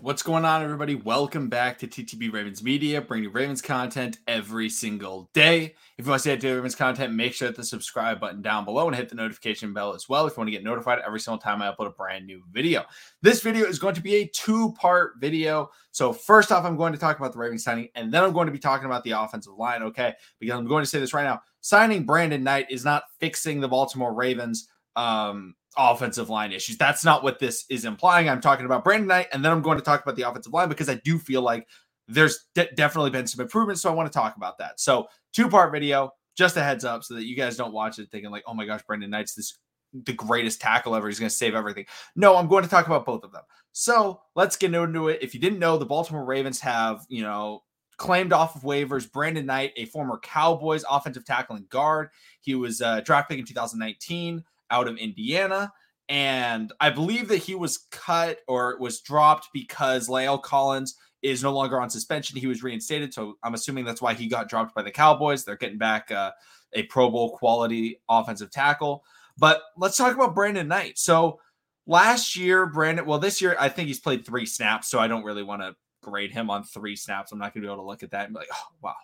What's going on, everybody? Welcome back to TTB Ravens Media, bringing you Ravens content every single day. If you want to stay up to Ravens content, make sure to hit the subscribe button down below and hit the notification bell as well if you want to get notified every single time I upload a brand new video. This video is going to be a two part video. So, first off, I'm going to talk about the Ravens signing, and then I'm going to be talking about the offensive line, okay? Because I'm going to say this right now signing Brandon Knight is not fixing the Baltimore Ravens. Um, offensive line issues. That's not what this is implying. I'm talking about Brandon Knight, and then I'm going to talk about the offensive line because I do feel like there's de- definitely been some improvements. So I want to talk about that. So two part video, just a heads up, so that you guys don't watch it thinking like, oh my gosh, Brandon Knight's this the greatest tackle ever. He's going to save everything. No, I'm going to talk about both of them. So let's get into it. If you didn't know, the Baltimore Ravens have you know claimed off of waivers Brandon Knight, a former Cowboys offensive tackling guard. He was uh, draft pick in 2019 out of Indiana. And I believe that he was cut or was dropped because La'el Collins is no longer on suspension. He was reinstated. So I'm assuming that's why he got dropped by the Cowboys. They're getting back uh, a Pro Bowl quality offensive tackle. But let's talk about Brandon Knight. So last year, Brandon, well, this year, I think he's played three snaps. So I don't really want to grade him on three snaps. I'm not going to be able to look at that and be like, oh, wow,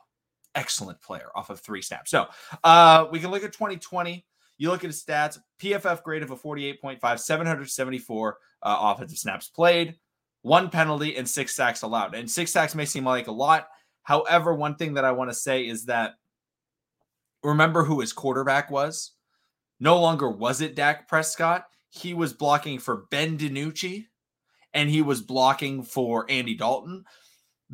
excellent player off of three snaps. So uh, we can look at 2020. You look at his stats, PFF grade of a 48.5, 774 uh, offensive snaps played, one penalty, and six sacks allowed. And six sacks may seem like a lot. However, one thing that I want to say is that remember who his quarterback was? No longer was it Dak Prescott. He was blocking for Ben DiNucci and he was blocking for Andy Dalton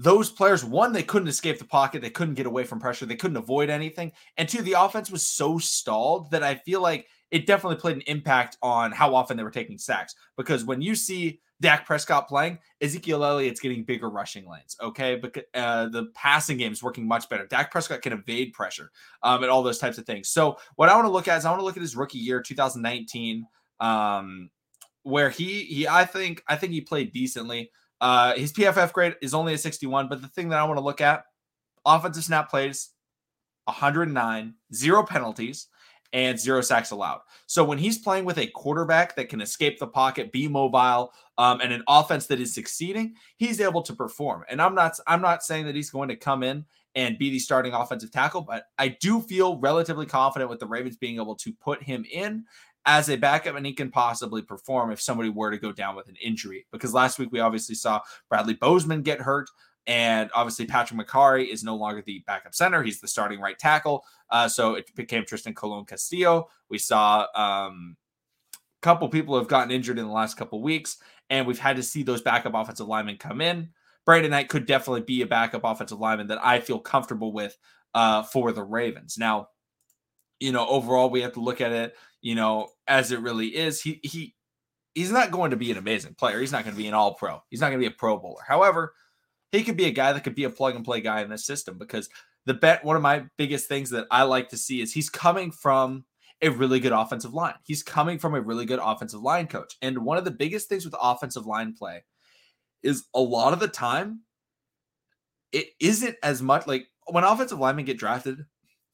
those players, one, they couldn't escape the pocket. They couldn't get away from pressure. They couldn't avoid anything. And two, the offense was so stalled that I feel like it definitely played an impact on how often they were taking sacks. Because when you see Dak Prescott playing, Ezekiel Elliott's getting bigger rushing lanes. Okay, because uh, the passing game is working much better. Dak Prescott can evade pressure, um, and all those types of things. So what I want to look at is I want to look at his rookie year, 2019, um, where he he I think I think he played decently. Uh, his PFF grade is only a 61, but the thing that I want to look at offensive snap plays 109, zero penalties, and zero sacks allowed. So when he's playing with a quarterback that can escape the pocket, be mobile, um, and an offense that is succeeding, he's able to perform. And I'm not I'm not saying that he's going to come in and be the starting offensive tackle, but I do feel relatively confident with the Ravens being able to put him in as a backup and he can possibly perform if somebody were to go down with an injury. Because last week we obviously saw Bradley Bozeman get hurt. And obviously, Patrick Mekari is no longer the backup center. He's the starting right tackle. Uh, so it became Trystan Colon Castillo. We saw um, a couple people have gotten injured in the last couple weeks, and we've had to see those backup offensive linemen come in. Brandon Knight could definitely be a backup offensive lineman that I feel comfortable with uh, for the Ravens. Now, you know, overall, we have to look at it, you know, as it really is. He he he's not going to be an amazing player. He's not going to be an all pro. He's not going to be a pro bowler. However, he could be a guy that could be a plug and play guy in this system because the bet one of my biggest things that I like to see is he's coming from a really good offensive line. He's coming from a really good offensive line coach. And one of the biggest things with offensive line play is a lot of the time it isn't as much like when offensive linemen get drafted,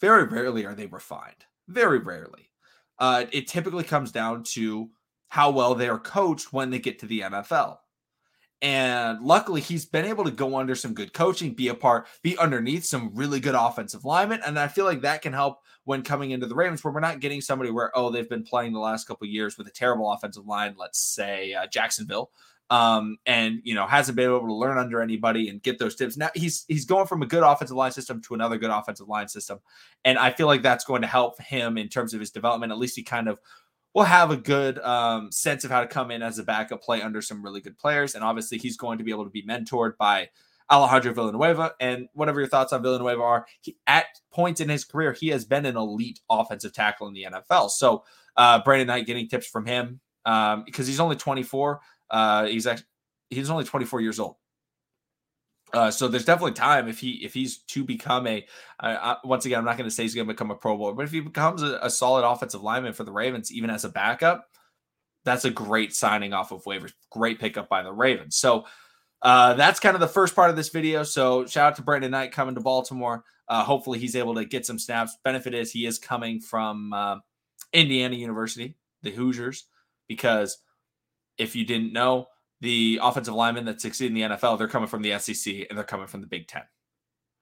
very rarely are they refined. Very rarely. Uh, it typically comes down to how well they are coached when they get to the NFL. And luckily, he's been able to go under some good coaching, be a part, be underneath some really good offensive linemen. And I feel like that can help when coming into the Ravens, where we're not getting somebody where, oh, they've been playing the last couple years with a terrible offensive line, let's say uh, Jacksonville, um, and you know hasn't been able to learn under anybody and get those tips. Now he's he's going from a good offensive line system to another good offensive line system, and I feel like that's going to help him in terms of his development. At least he kind of will have a good um, sense of how to come in as a backup, play under some really good players, and obviously he's going to be able to be mentored by Alejandro Villanueva. And whatever your thoughts on Villanueva are, he, at points in his career, he has been an elite offensive tackle in the NFL. So uh, Brandon Knight getting tips from him um, because he's only 24. Uh, he's actually he's only 24 years old. Uh, so there's definitely time if he if he's to become a uh, once again I'm not going to say he's going to become a Pro Bowler, but if he becomes a, a, solid offensive lineman for the Ravens, even as a backup, that's a great signing off of waivers. Great pickup by the Ravens. So uh, that's kind of the first part of this video. So shout out to Brandon Knight coming to Baltimore. Uh, hopefully he's able to get some snaps. Benefit is he is coming from uh, Indiana University, the Hoosiers, because if you didn't know, the offensive linemen that succeed in the NFL, they're coming from the SEC and they're coming from the Big Ten.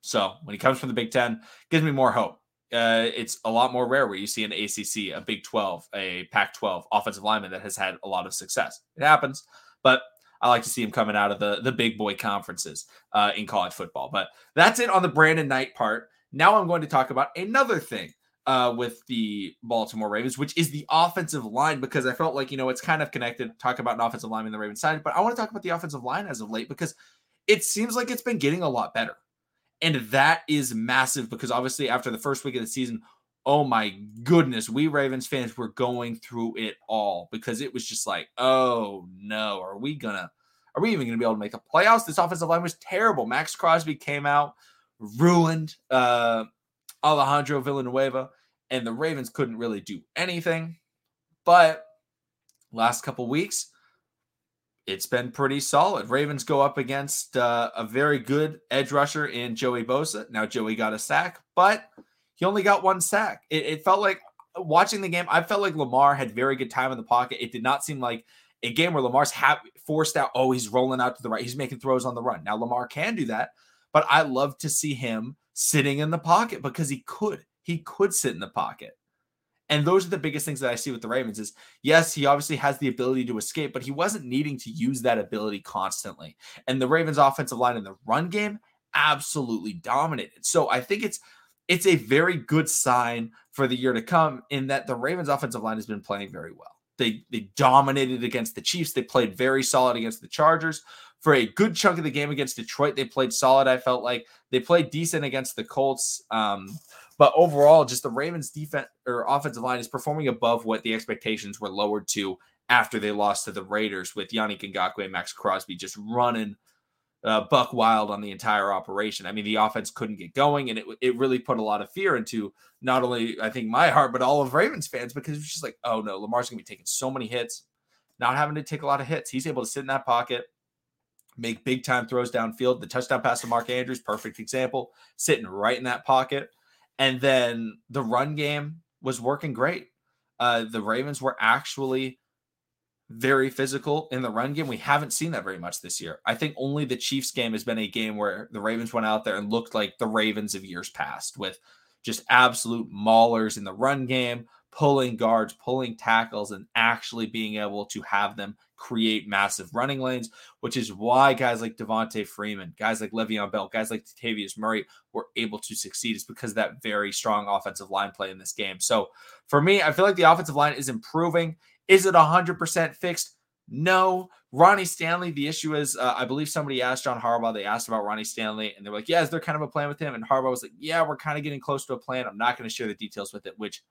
So when he comes from the Big Ten, gives me more hope. Uh, it's a lot more rare where you see an ACC, a Big 12, a Pac 12 offensive lineman that has had a lot of success. It happens, but I like to see him coming out of the, the big boy conferences uh, in college football. But that's it on the Brandon Knight part. Now I'm going to talk about another thing uh, with the Baltimore Ravens, which is the offensive line, because I felt like, you know, it's kind of connected. Talk about an offensive line in the Ravens side, but I want to talk about the offensive line as of late because it seems like it's been getting a lot better. And that is massive because obviously after the first week of the season, oh my goodness, we Ravens fans were going through it all because it was just like, oh no, are we gonna, are we even gonna be able to make the playoffs? This offensive line was terrible. Maxx Crosby came out, ruined uh, Alejandro Villanueva, and the Ravens couldn't really do anything. But last couple weeks, it's been pretty solid. Ravens go up against uh, a very good edge rusher in Joey Bosa. Now Joey got a sack, but he only got one sack. It, it, felt like watching the game. I felt like Lamar had very good time in the pocket. It did not seem like a game where Lamar's ha- forced out. Oh, he's rolling out to the right. He's making throws on the run. Now Lamar can do that, but I love to see him sitting in the pocket because he could. He could sit in the pocket. And those are the biggest things that I see with the Ravens is yes, he obviously has the ability to escape, but he wasn't needing to use that ability constantly. And the Ravens offensive line in the run game absolutely dominated. So I think it's it's a very good sign for the year to come in that the Ravens offensive line has been playing very well. They they dominated against the Chiefs. They played very solid against the Chargers. For a good chunk of the game against Detroit, they played solid. I felt like they played decent against the Colts. Um, but overall, just the Ravens defense or offensive line is performing above what the expectations were lowered to after they lost to the Raiders with Yannick Ngakoue and Maxx Crosby just running uh, buck wild on the entire operation. I mean, the offense couldn't get going, and it it really put a lot of fear into not only I think my heart, but all of Ravens fans because it's just like, oh no, Lamar's gonna be taking so many hits, not having to take a lot of hits. He's able to sit in that pocket, make big time throws downfield. The touchdown pass to Mark Andrews, perfect example, sitting right in that pocket. And then the run game was working great. Uh, the Ravens were actually very physical in the run game. We haven't seen that very much this year. I think only the Chiefs game has been a game where the Ravens went out there and looked like the Ravens of years past with just absolute maulers in the run game, pulling guards, pulling tackles, and actually being able to have them create massive running lanes, which is why guys like Devonta Freeman, guys like Le'Veon Bell, guys like Tavius Murray were able to succeed. Is because of that very strong offensive line play in this game. So for me, I feel like the offensive line is improving. Is it 100% fixed? No. Ronnie Stanley, the issue is, uh, I believe somebody asked John Harbaugh, they asked about Ronnie Stanley, and they're like, yeah, is there kind of a plan with him? And Harbaugh was like, yeah, we're kind of getting close to a plan. I'm not going to share the details with it, which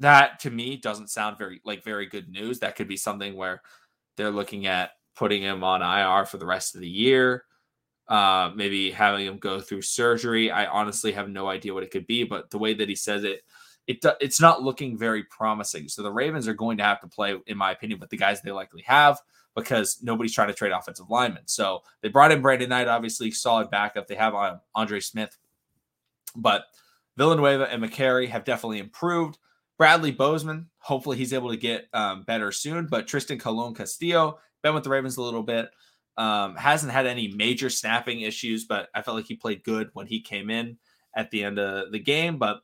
that to me doesn't sound very like very good news. That could be something where they're looking at putting him on IR for the rest of the year. Uh, maybe having him go through surgery. I honestly have no idea what it could be, but the way that he says it, it it's not looking very promising. So the Ravens are going to have to play, in my opinion, with the guys they likely have because nobody's trying to trade offensive linemen. So they brought in Brandon Knight, obviously solid backup. They have on Andre Smith, but Villanueva and Mekari have definitely improved. Bradley Bozeman, hopefully he's able to get um, better soon. But Trystan Colon Castillo, been with the Ravens a little bit, um, hasn't had any major snapping issues, but I felt like he played good when he came in at the end of the game. But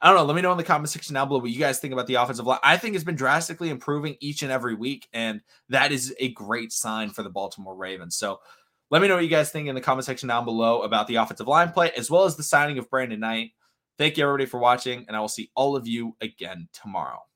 I don't know. Let me know in the comment section down below what you guys think about the offensive line. I think it's been drastically improving each and every week, and that is a great sign for the Baltimore Ravens. So let me know what you guys think in the comment section down below about the offensive line play, as well as the signing of Brandon Knight. Thank you, everybody, for watching, and I will see all of you again tomorrow.